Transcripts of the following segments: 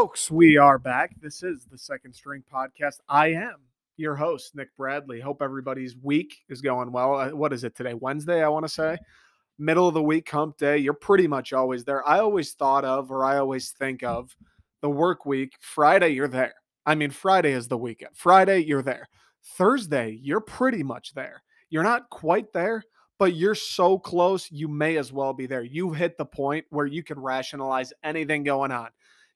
folks, we are back. This is the Second String Podcast. I am your host, Nick Bradley. Hope everybody's week is going well. Uh, What is it today? Wednesday, I want to say. Middle of the week, hump day. You're pretty much always there. I always thought of, or I always think of, the work week. Friday, you're there. I mean, Friday is the weekend. Friday, you're there. Thursday, you're pretty much there. You're not quite there, but you're so close, you may as well be there. You've hit the point where you can rationalize anything going on.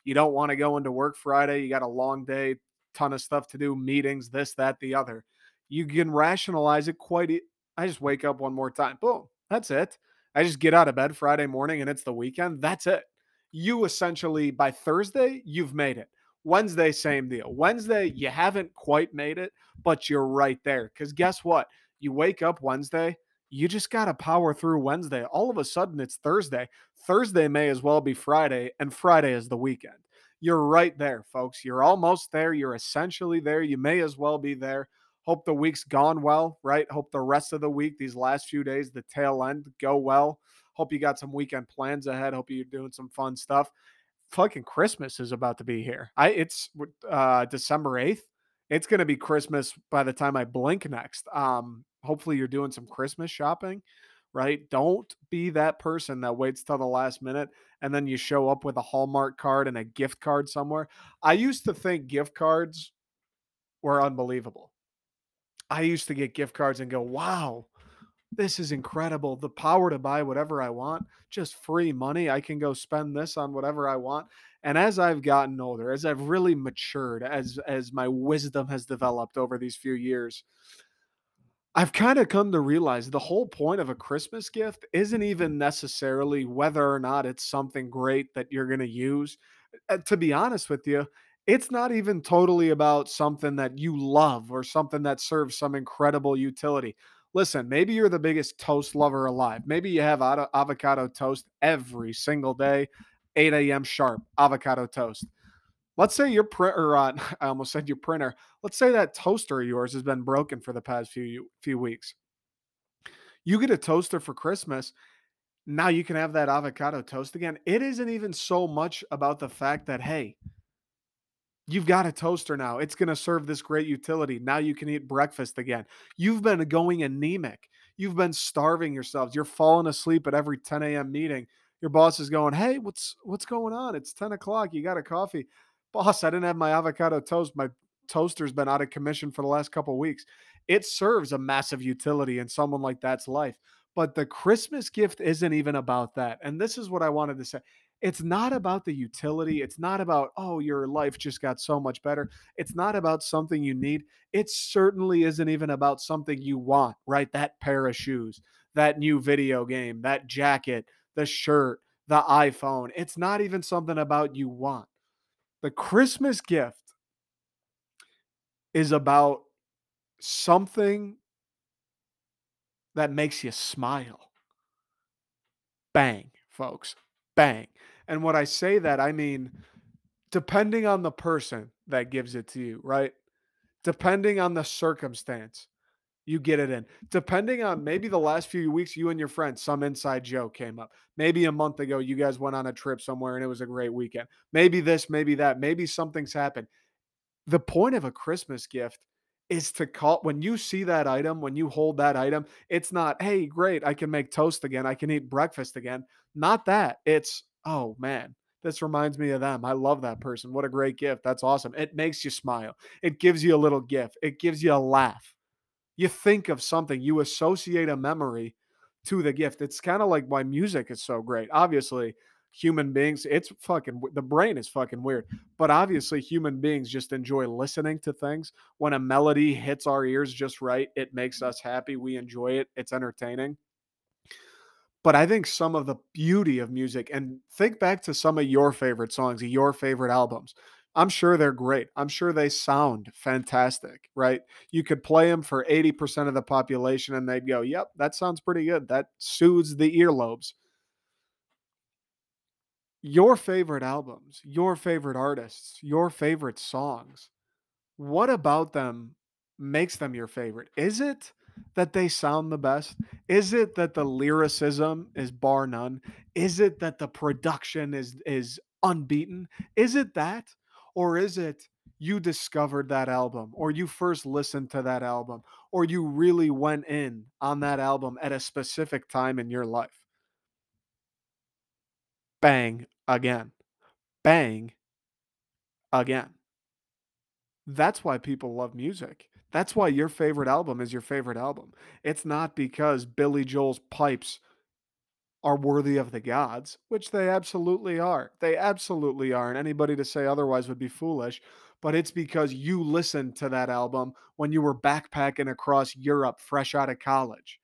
You don't want to go into work Friday. You got a long day, ton of stuff to do, meetings, this, that, the other. You can rationalize it quite. E- I just wake up one more time. Boom. That's it. I just get out of bed Friday morning and it's the weekend. That's it. You essentially, by Thursday, you've made it. Wednesday, same deal. Wednesday, you haven't quite made it, but you're right there. Because guess what? You wake up Wednesday, you just got to power through Wednesday. All of a sudden, it's Thursday. Thursday may as well be Friday, and Friday is the weekend. You're right there, folks. You're almost there. You're essentially there. You may as well be there. Hope the week's gone well, right? Hope the rest of the week, these last few days, the tail end, go well. Hope you got some weekend plans ahead. Hope you're doing some fun stuff. Fucking Christmas is about to be here. I it's uh December 8th. It's gonna be Christmas by the time I blink next. Um, hopefully you're doing some Christmas shopping, right? Don't be that person that waits till the last minute and then you show up with a Hallmark card and a gift card somewhere. I used to think gift cards were unbelievable. I used to get gift cards and go, wow, this is incredible. The power to buy whatever I want, just free money. I can go spend this on whatever I want. And as I've gotten older, as I've really matured, as as my wisdom has developed over these few years, I've kind of come to realize the whole point of a Christmas gift isn't even necessarily whether or not it's something great that you're going to use. Uh, to be honest with you, it's not even totally about something that you love or something that serves some incredible utility. Listen, maybe you're the biggest toast lover alive. Maybe you have avocado toast every single day, 8 a.m. sharp, avocado toast. Let's say your printer, uh, I almost said your printer. Let's say that toaster of yours has been broken for the past few few weeks. You get a toaster for Christmas. Now you can have that avocado toast again. It isn't even so much about the fact that hey, you've got a toaster now. It's going to serve this great utility. Now you can eat breakfast again. You've been going anemic. You've been starving yourselves. You're falling asleep at every 10 a.m. meeting. Your boss is going, "Hey, what's what's going on? It's 10 o'clock. You got a coffee." Boss, I didn't have my avocado toast. My toaster's been out of commission for the last couple weeks. It serves a massive utility in someone like that's life. But the Christmas gift isn't even about that. And this is what I wanted to say. It's not about the utility. It's not about, oh, your life just got so much better. It's not about something you need. It certainly isn't even about something you want, right? That pair of shoes, that new video game, that jacket, the shirt, the iPhone. It's not even something about you want. The Christmas gift is about something that makes you smile. Bang, folks. Bang. And when I say that, I mean, depending on the person that gives it to you, right? Depending on the circumstance, you get it in. Depending on maybe the last few weeks, you and your friends, some inside joke came up. Maybe a month ago, you guys went on a trip somewhere and it was a great weekend. Maybe this, maybe that. Maybe something's happened the point of a Christmas gift is to call when you see that item, when you hold that item, it's not, hey, great, I can make toast again, I can eat breakfast again. Not that. It's, oh man, this reminds me of them. I love that person. What a great gift. That's awesome. It makes you smile. It gives you a little gift. It gives you a laugh. You think of something, you associate a memory to the gift. It's kind of like why music is so great. Obviously, human beings, it's fucking the brain is fucking weird. But obviously, human beings just enjoy listening to things. When a melody hits our ears just right, it makes us happy. We enjoy it. It's entertaining. But I think some of the beauty of music, and think back to some of your favorite songs, your favorite albums. I'm sure they're great. I'm sure they sound fantastic, right? You could play them for 80% of the population and they'd go, yep, that sounds pretty good. That soothes the earlobes your favorite albums, your favorite artists, your favorite songs, what about them makes them your favorite? Is it that they sound the best? Is it that the lyricism is bar none? Is it that the production is is unbeaten? Is it that? Or is it you discovered that album or you first listened to that album or you really went in on that album at a specific time in your life? Bang again. Bang again. That's why people love music. That's why your favorite album is your favorite album. It's not because Billy Joel's pipes are worthy of the gods, which they absolutely are. They absolutely are. And anybody to say otherwise would be foolish. But it's because you listened to that album when you were backpacking across Europe fresh out of college.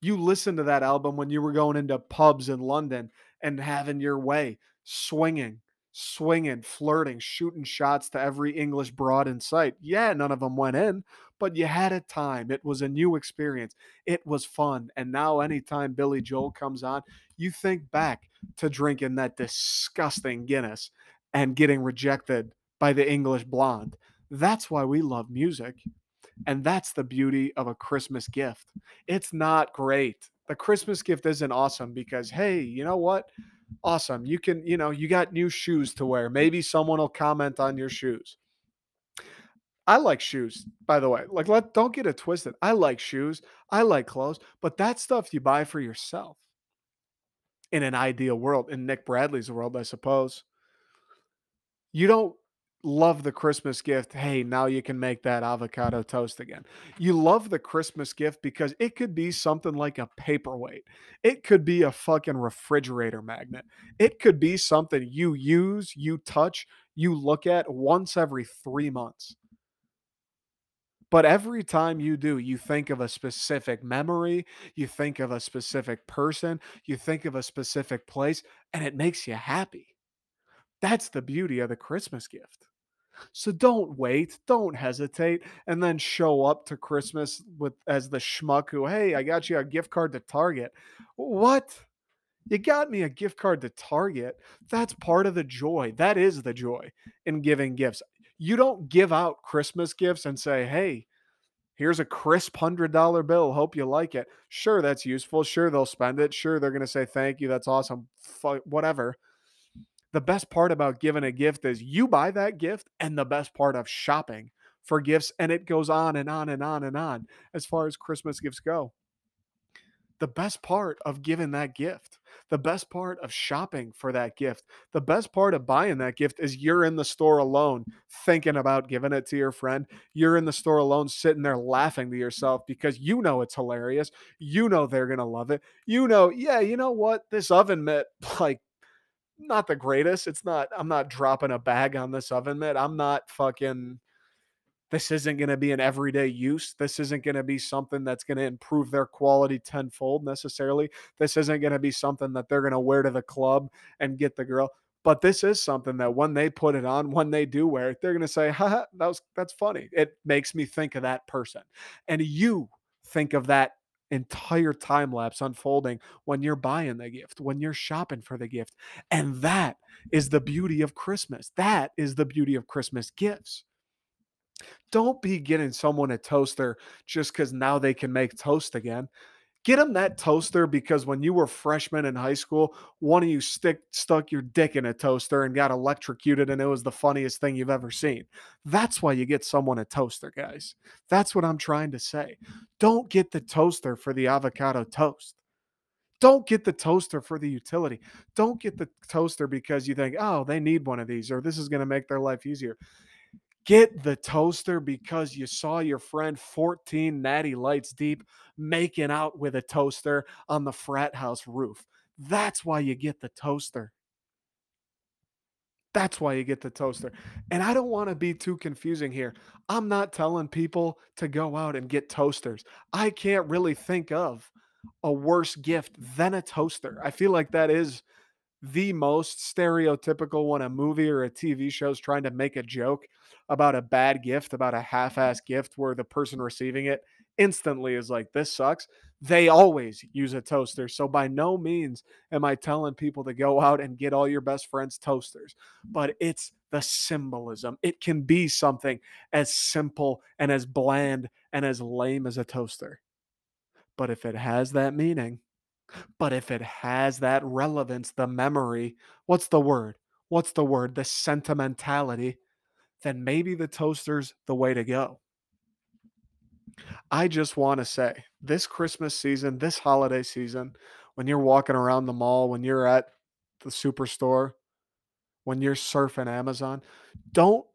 You listened to that album when you were going into pubs in London and having your way, swinging, swinging, flirting, shooting shots to every English broad in sight. Yeah, none of them went in, but you had a time. It was a new experience. It was fun. And now, mm. anytime Billy Joel comes on, you think back to drinking that disgusting Guinness and getting rejected by the English blonde. That's why we love music. And that's the beauty of a Christmas gift. It's not great. The Christmas gift isn't awesome because, hey, you know what? Awesome. You can, you know, you got new shoes to wear. Maybe someone will comment on your shoes. I like shoes, by the way. Like, let don't get it twisted. I like shoes. I like clothes, but that stuff you buy for yourself. In an ideal world, in Nick Bradley's world, I suppose. You don't love the Christmas gift. Hey, now you can make that avocado toast again. You love the Christmas gift because it could be something like a paperweight. It could be a fucking refrigerator magnet. It could be something you use, you touch, you look at once every three months. But every time you do, you think of a specific memory, you think of a specific person, you think of a specific place, and it makes you happy. That's the beauty of the Christmas gift. So don't wait, don't hesitate, and then show up to Christmas with as the schmuck who, hey, I got you a gift card to Target. What? You got me a gift card to Target. That's part of the joy. That is the joy in giving gifts. You don't give out Christmas gifts and say, hey, here's a crisp hundred dollar bill. Hope you like it. Sure, that's useful. Sure, they'll spend it. Sure, they're going to say thank you. That's awesome. F- whatever the best part about giving a gift is you buy that gift and the best part of shopping for gifts and it goes on and on and on and on as far as christmas gifts go. The best part of giving that gift the best part of shopping for that gift the best part of buying that gift is you're in the store alone thinking about giving it to your friend. You're in the store alone sitting there laughing to yourself because you know it's hilarious. You know they're going to love it. You know yeah you know what? This oven mitt like not the greatest. It's not, I'm not dropping a bag on this oven mitt. I'm not fucking, this isn't going to be an everyday use. This isn't going to be something that's going to improve their quality tenfold necessarily. This isn't going to be something that they're going to wear to the club and get the girl. But this is something that when they put it on, when they do wear it, they're going to say, "Ha, that was that's funny." It makes me think of that person, and you think of that entire time lapse unfolding when you're buying the gift, when you're shopping for the gift. And that is the beauty of Christmas. That is the beauty of Christmas gifts. Don't be getting someone a toaster just because now they can make toast again. Get them that toaster because when you were freshmen in high school, one of you stick stuck your dick in a toaster and got electrocuted, and it was the funniest thing you've ever seen. That's why you get someone a toaster, guys. That's what I'm trying to say. Don't get the toaster for the avocado toast. Don't get the toaster for the utility. Don't get the toaster because you think, oh, they need one of these or this is going to make their life easier. Get the toaster because you saw your friend 14 natty lights deep making out with a toaster on the frat house roof. That's why you get the toaster. That's why you get the toaster. And I don't want to be too confusing here. I'm not telling people to go out and get toasters. I can't really think of a worse gift than a toaster. I feel like that is the most stereotypical when a movie or a TV show is trying to make a joke about a bad gift, about a mm-hmm. half ass gift where the person receiving it instantly is like, this sucks. They always use a toaster. So by no means am I telling people to go out and get all your best friends toasters, but it's the symbolism. It can be something as simple and as bland and as lame as a toaster. But if it has that meaning, but if it has that relevance, the memory, what's the word? what's the word? The sentimentality, then maybe the toaster's the way to go. I just want to say this Christmas season, this holiday season, when you're walking around the mall, when you're at the superstore, when you're surfing Amazon, don't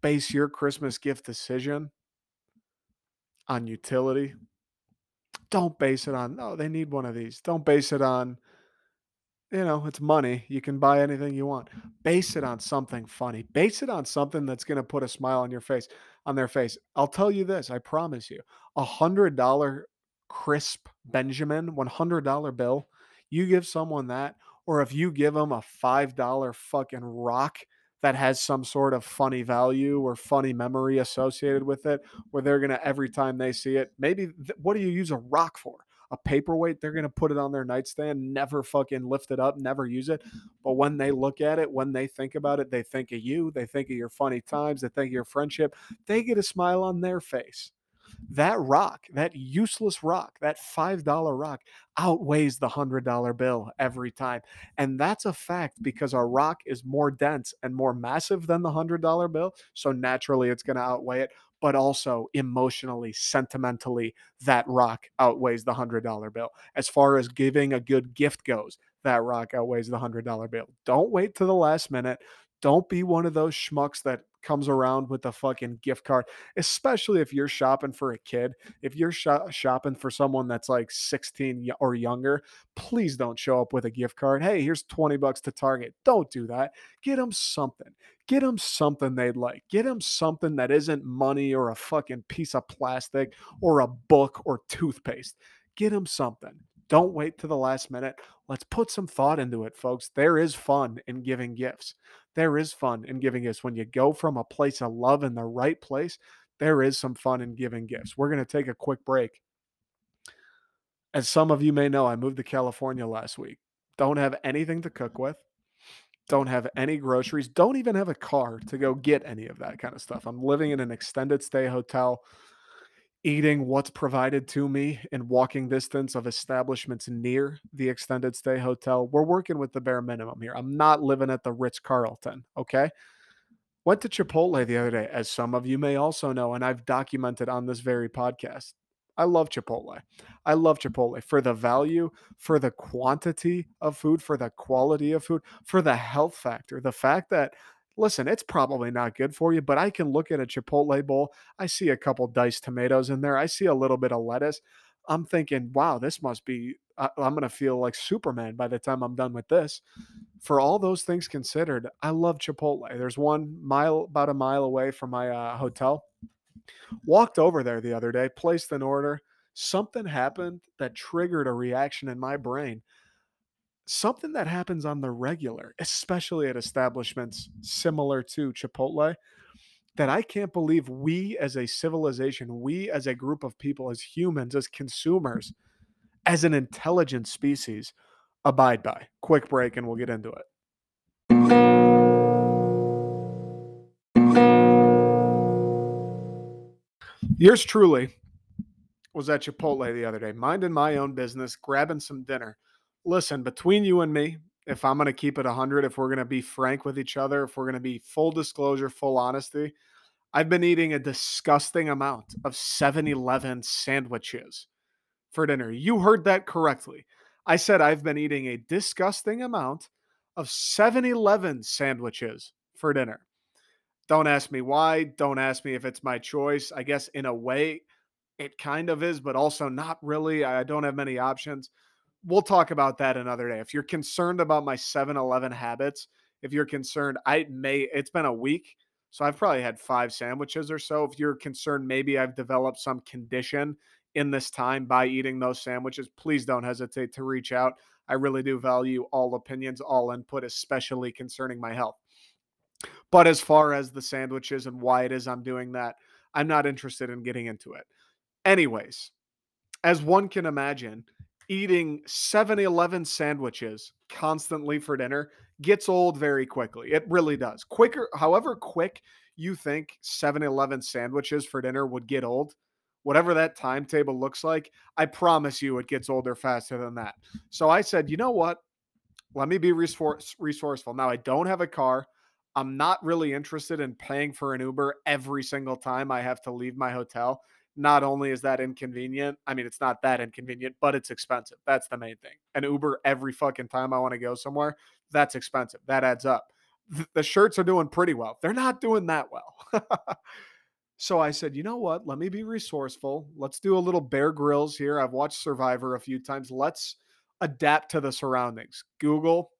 base your Christmas gift decision on utility. Don't base it on, no, they need one of these. Don't base it on, you know, it's money. You can buy anything you want. Base it on something funny. Base it on something that's going to put a smile on your face, on their face. I'll tell you this, I promise you. A $100 crisp Benjamin $100 bill, you give someone that or if you give them a $5 fucking rock that has some sort of funny value or funny memory associated with it, where they're going to, every time they see it, maybe, th- what do you use a rock for? A paperweight, they're going to put it on their nightstand, never fucking lift it up, never use it. But when they look at it, when they think about it, they think of you, they think of your funny times, they think of your friendship, they get a smile on their face that rock, that useless rock, that $5 rock outweighs the $100 bill every time. And that's a fact because our rock is more dense and more massive than the $100 bill. So naturally, it's going to outweigh it. But also emotionally, sentimentally, that rock outweighs the $100 bill. As far as giving a good gift goes, that rock outweighs the $100 bill. Don't wait to the last minute. Don't be one of those schmucks that comes around with a fucking gift card, especially if you're shopping for a kid. If you're shopping for someone that's like 16 or younger, please don't show up with a gift card. Hey, here's 20 bucks to Target. Don't do that. Get them something. Get them something they'd like. Get them something that isn't money or a fucking piece of plastic or a book or toothpaste. Get them something. Don't wait to the last minute. Let's put some thought into it, folks. There is fun in giving gifts. There is fun in giving gifts. When you go from a place of love in the right place, there is some fun in giving gifts. We're going to take a quick break. As some of you may know, I moved to California last week. Don't have anything to cook with. Don't have any groceries. Don't even have a car to go get any of that kind of stuff. I'm living in an extended stay hotel eating what's provided to me in walking distance of establishments near the extended stay hotel. We're working with the bare minimum here. I'm not living at the Ritz Carlton. Okay. Went to Chipotle the other day, as some of you may also know, and I've documented on this very podcast. I love Chipotle. I love Chipotle for the value, for the quantity of food, for the quality of food, for the health factor. The fact that listen, it's probably not good for you, but I can look at a Chipotle bowl. I see a couple diced tomatoes in there. I see a little bit of lettuce. I'm thinking, wow, this must be, uh, I'm going to feel like Superman by the time I'm done with this. For all those things considered, I love Chipotle. There's one mile, about a mile away from my uh, hotel. Walked over there the other day, placed an order. Something happened that triggered a reaction in my brain something that happens on the regular, especially at establishments similar to Chipotle, that I can't believe we as a civilization, we as a group of people, as humans, as consumers, as an intelligent species, abide by. Quick break and we'll get into it. Yours truly was at Chipotle the other day, minding my own business, grabbing some dinner listen, between you and me, if I'm going to keep it 100, if we're going to be frank with each other, if we're going to be full disclosure, full honesty, I've been eating a disgusting amount of 7 Eleven sandwiches for dinner. You heard that correctly. I said I've been eating a disgusting amount of 7 Eleven sandwiches for dinner. Don't ask me why. Don't ask me if it's my choice. I guess in a way, it kind of is, but also not really. I don't have many options we'll talk about that another day. If you're concerned about my 7 Eleven habits, if you're concerned, I may, it's been a week. So I've probably had five sandwiches or so. If you're concerned, maybe I've developed some condition in this time by eating those sandwiches, please don't hesitate to reach out. I really do value all opinions, all input, especially concerning my health. But as far as the sandwiches and why it is I'm doing that, I'm not interested in getting into it. Anyways, as one can imagine, eating 7 Eleven sandwiches constantly for dinner gets old very quickly. It really does. Quicker, however quick you think 7 Eleven sandwiches for dinner would get old, whatever that timetable looks like, I promise you it gets older faster than that. So I said, you know what? let me be resource- resourceful. Now, I don't have a car. I'm not really interested in paying for an Uber every single time I have to leave my hotel. Not only is that inconvenient, I mean, it's not that inconvenient, but it's expensive. That's the main thing. An Uber every fucking time I want to go somewhere, that's expensive. That adds up. The shirts are doing pretty well. They're not doing that well. so I said, you know what? Let me be resourceful. Let's do a little Bear Grylls here. I've watched Survivor a few times. Let's adapt to the surroundings. Google,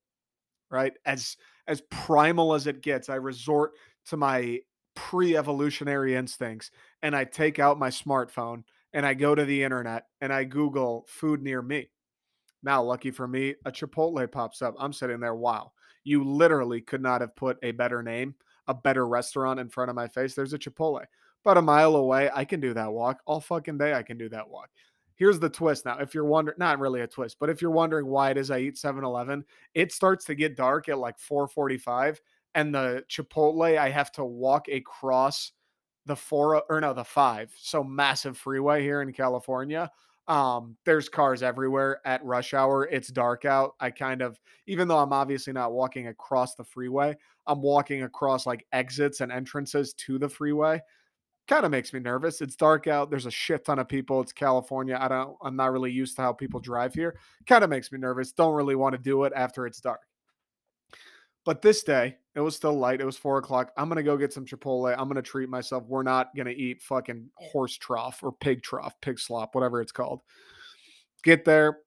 right? As as primal as it gets, I resort to my pre-evolutionary instincts and I take out my smartphone and I go to the internet and I Google food near me. Now, lucky for me, a Chipotle pops up. I'm sitting there, wow. You literally could not have put a better name, a better restaurant in front of my face. There's a Chipotle. About a mile away, I can do that walk. All fucking day, I can do that walk. Here's the twist now. If you're wondering, not really a twist, but if you're wondering why it is I eat 7 Eleven, it starts to get dark at like 445 and the Chipotle, I have to walk across the four or no, the five. So massive freeway here in California. Um, there's cars everywhere at rush hour. It's dark out. I kind of, even though I'm obviously not walking across the freeway, I'm walking across like exits and entrances to the freeway. Kind of makes me nervous. It's dark out. There's a shit ton of people. It's California. I don't, I'm not really used to how people drive here. Kind of makes me nervous. Don't really want to do it after it's dark. But this day, it was still light. It was four o'clock. I'm gonna go get some Chipotle. I'm gonna treat myself. We're not gonna eat fucking horse trough or pig trough, pig slop, whatever it's called. Get there,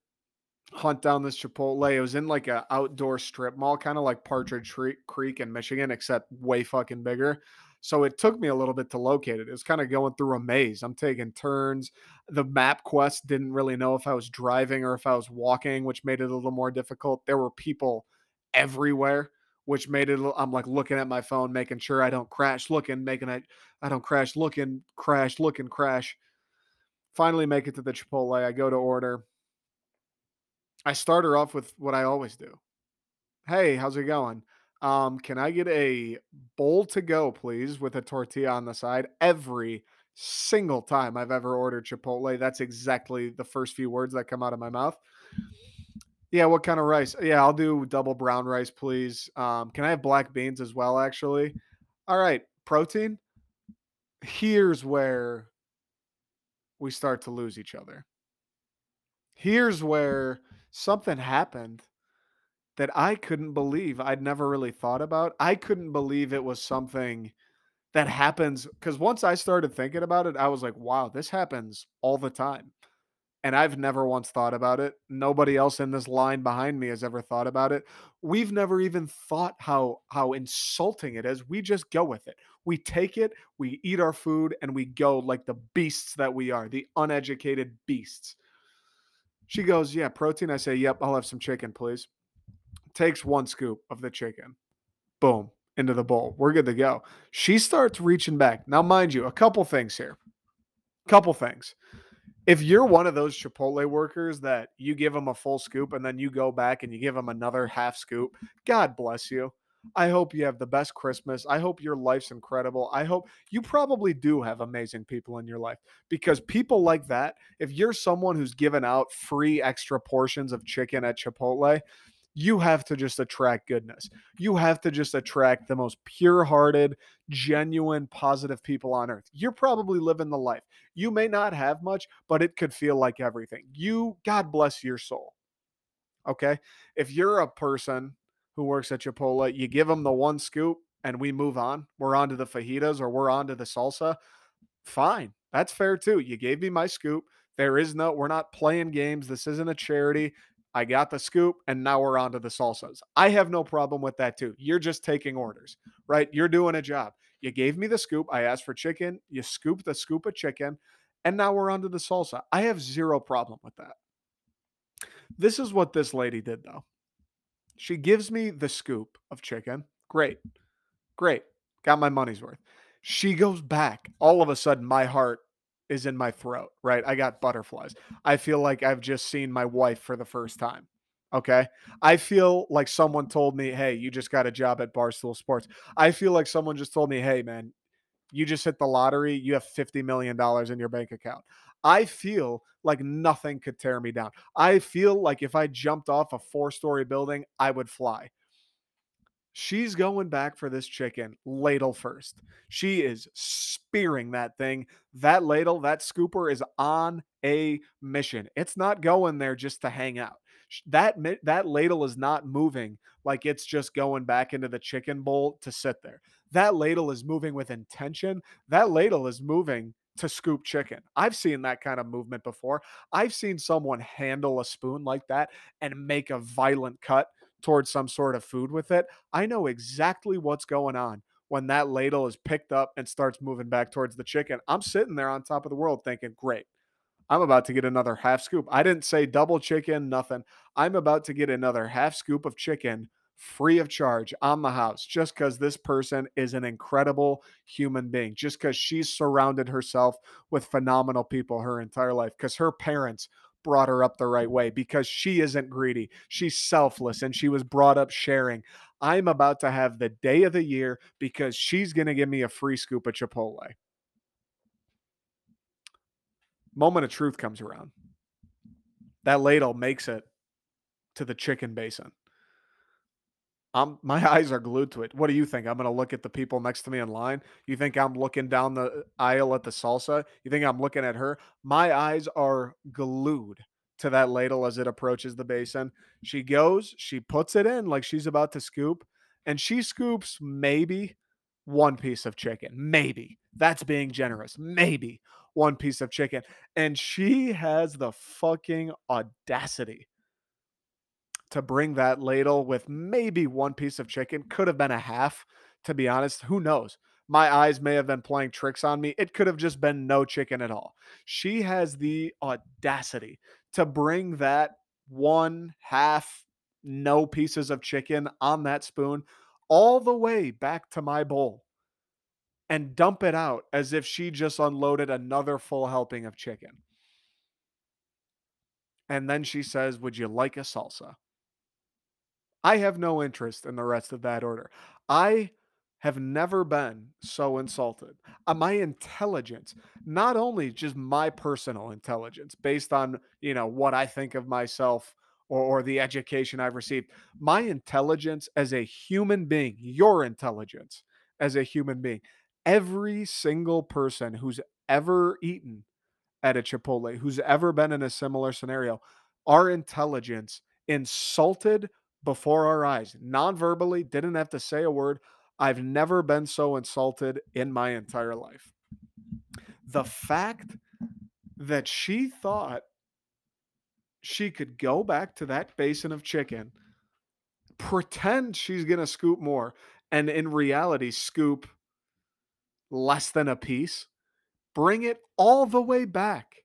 hunt down this Chipotle. It was in like a outdoor strip mall, kind of like Partridge Creek in Michigan, except way fucking bigger. So it took me a little bit to locate it. It was kind of going through a maze. I'm taking turns. The map quest didn't really know if I was driving or if I was walking, which made it a little more difficult. There were people everywhere which made it I'm like looking at my phone, making sure I don't crash, looking, making it I don't crash, looking, crash, looking, crash. Finally make it to the Chipotle. I go to order. I start her off with what I always do. Hey, how's it going? Um, can I get a bowl to go, please, with a tortilla on the side? Every single time I've ever ordered Chipotle, that's exactly the first few words that come out of my mouth. Yeah, what kind of rice? Yeah, I'll do double brown rice, please. Um, can I have black beans as well, actually? All right, protein. Here's where we start to lose each other. Here's where something happened that I couldn't believe. I'd never really thought about. I couldn't believe it was something that happens because once I started thinking about it, I was like, wow, this happens all the time and I've never once thought about it. Nobody else in this line behind me has ever thought about it. We've never even thought how how insulting it is. We just go with it. We take it, we eat our food and we go like the beasts that we are, the uneducated beasts. She goes, "Yeah, protein." I say, "Yep, I'll have some chicken, please." Takes one scoop of the chicken. Boom, into the bowl. We're good to go. She starts reaching back. Now, mind you, a couple things here. Couple things if you're one of those Chipotle workers that you give them a full scoop and then you go back and you give them another half scoop, God bless you. I hope you have the best Christmas. I hope your life's incredible. I hope you probably do have amazing people in your life because people like that, if you're someone who's given out free extra portions of chicken at Chipotle, you have to just attract goodness. You have to just attract the most pure hearted, genuine, positive people on earth. You're probably living the life. You may not have much, but it could feel like everything. You, God bless your soul. Okay. If you're a person who works at Chipotle, you give them the one scoop and we move on. We're on to the fajitas or we're on to the salsa. Fine. That's fair too. You gave me my scoop. There is no, we're not playing games. This isn't a charity. I got the scoop, and now we're on to the salsas. I have no problem with that too. You're just taking orders, right? You're doing a job. You gave me the scoop. I asked for chicken. You scooped the scoop of chicken, and now we're on to the salsa. I have zero problem with that. This is what this lady did, though. She gives me the scoop of chicken. Great. Great. Got my money's worth. She goes back. All of a sudden, my heart is in my throat, right? I got butterflies. I feel like I've just seen my wife for the first time. Okay. I feel like someone told me, hey, you just got a job at Barstool Sports. I feel like someone just told me, hey, man, you just hit the lottery. You have $50 million in your bank account. I feel like nothing could tear me down. I feel like if I jumped off a four story building, I would fly. She's going back for this chicken ladle first. She is spearing that thing. That ladle, that scooper is on a mission. It's not going there just to hang out. That that ladle is not moving like it's just going back into the chicken bowl to sit there. That ladle is moving with intention. That ladle is moving to scoop chicken. I've seen that kind of movement before. I've seen someone handle a spoon like that and make a violent cut towards some sort of food with it. I know exactly what's going on when that ladle is picked up and starts moving back towards the chicken. I'm sitting there on top of the world thinking, great. I'm about to get another half scoop. I didn't say double chicken, nothing. I'm about to get another half scoop of chicken free of charge on the house just because this person is an incredible human being, just because she's surrounded herself with phenomenal people her entire life, because her parents brought her up the right way, because she isn't greedy. She's selfless and she was brought up sharing. I'm about to have the day of the year because she's going to give me a free scoop of Chipotle. Moment of truth comes around. That ladle makes it to the chicken basin. I'm my eyes are glued to it. What do you think? I'm going to look at the people next to me in line. You think I'm looking down the uh, aisle at the salsa? You think I'm looking at her? My eyes are glued to that ladle as it approaches the basin. She goes, she puts it in like she's about to scoop, and she scoops maybe one piece of chicken. Maybe. That's being generous. Maybe one piece of chicken. And she has the fucking audacity to bring that ladle with maybe one piece of chicken. Could have been a half, to be honest. Who knows? My eyes may have been playing tricks on me. It could have just been no chicken at all. She has the audacity to bring that one half, no pieces of chicken on that spoon all the way back to my bowl and dump it out as if she just unloaded another full helping of chicken. And then she says, Would you like a salsa? I have no interest in the rest of that order. I have never been so insulted. Uh, my intelligence, not only just my personal intelligence based on, you know, what I think of myself or, or the education I've received, my intelligence as a human being, your intelligence as a human being, every single person who's ever eaten at a Chipotle, who's ever been in a similar scenario, our intelligence insulted before our eyes, non verbally, didn't have to say a word. I've never been so insulted in my entire life. The fact that she thought she could go back to that basin of chicken, pretend she's going to scoop more, and in reality, scoop less than a piece, bring it all the way back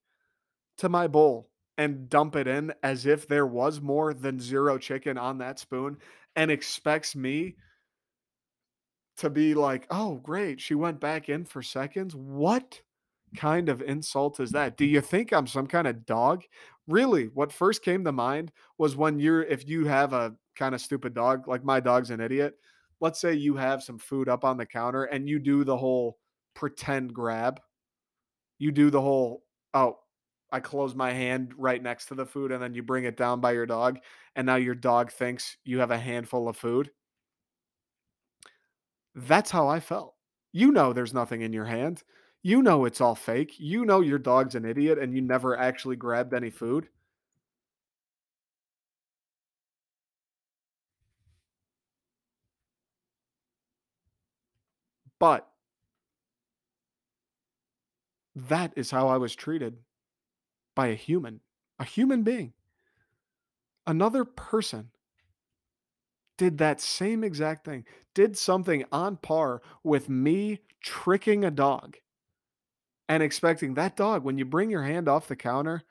to my bowl and dump it in as if there was more than zero chicken on that spoon and expects me to be like, oh, great, she went back in for seconds. What kind of insult is that? Do you think I'm some kind of dog? Really, what first came to mind was when you're, if you have a kind of stupid dog, like my dog's an idiot, let's say you have some food up on the counter and you do the whole pretend grab. You do the whole, oh, I close my hand right next to the food and then you bring it down by your dog and now your dog thinks you have a handful of food. That's how I felt. You know there's nothing in your hand. You know it's all fake. You know your dog's an idiot and you never actually grabbed any food. But that is how I was treated by a human, a human being. Another person did that same exact thing, did something on par with me tricking a dog and expecting that dog, when you bring your hand off the counter,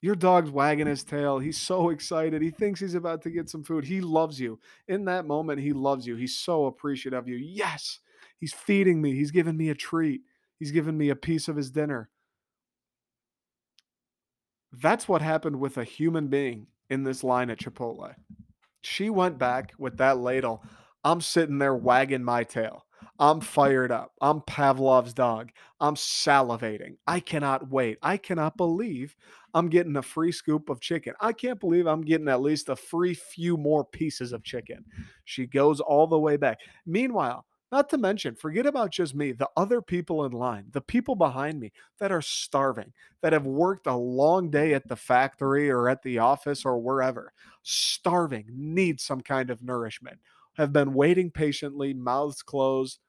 your dog's wagging his tail. He's so excited. He thinks he's about to get some food. He loves you. In that moment, he loves you. He's so appreciative of you. Yes, he's feeding me. He's giving me a treat. He's giving me a piece of his dinner. That's what happened with a human being in this line at Chipotle. She went back with that ladle. I'm sitting there wagging my tail. I'm fired up. I'm Pavlov's dog. I'm salivating. I cannot wait. I cannot believe I'm getting a free scoop of chicken. I can't believe I'm getting at least a free few more pieces of chicken. She goes all the way back. Meanwhile, not to mention, forget about just me, the other people in line, the people behind me that are starving, that have worked a long day at the factory or at the office or wherever, starving, need some kind of nourishment, have been waiting patiently, mouths closed,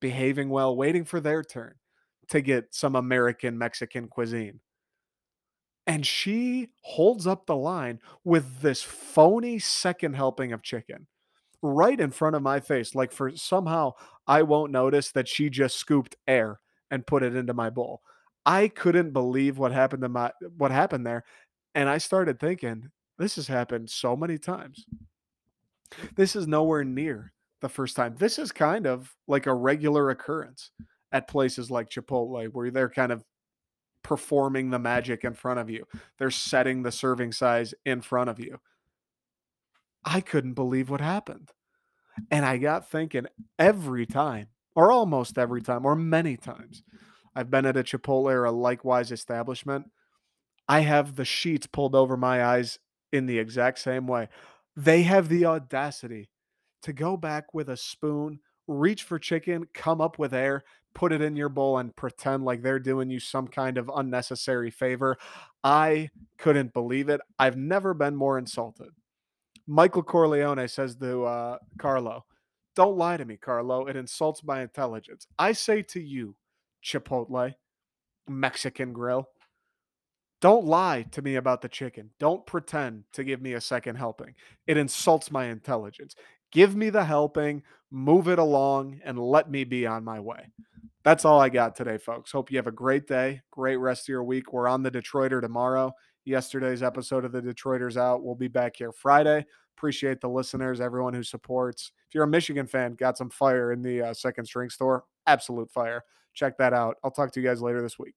behaving well, waiting for their turn to get some American Mexican cuisine. And she holds up the line with this phony second helping of chicken right in front of my face. Like for somehow I won't notice that she just scooped air and put it into my bowl. I couldn't believe what happened to my what happened there. And I started thinking, this has happened so many times. This is nowhere near the first time. This is kind of like a regular occurrence at places like Chipotle, where they're kind of performing the magic in front of you. They're setting the serving size in front of you. I couldn't believe what happened. And I got thinking every time, or almost every time, or many times, I've been at a Chipotle or a likewise establishment. I have the sheets pulled over my eyes in the exact same way. They have the audacity to go back with a spoon, reach for chicken, come up with air, put it in your bowl, and pretend like they're doing you some kind of unnecessary favor. I couldn't believe it. I've never been more insulted. Michael Corleone says to uh, Carlo, Don't lie to me, Carlo. It insults my intelligence. I say to you, Chipotle, Mexican grill, don't lie to me about the chicken. Don't pretend to give me a second helping. It insults my intelligence. Give me the helping, move it along, and let me be on my way. That's all I got today, folks. Hope you have a great day, great rest of your week. We're on the Detroiter tomorrow. Yesterday's episode of the Detroiters out. We'll be back here Friday. Appreciate the listeners, everyone who supports. If you're a Michigan fan, got some fire in the uh, second string store. Absolute fire. Check that out. I'll talk to you guys later this week.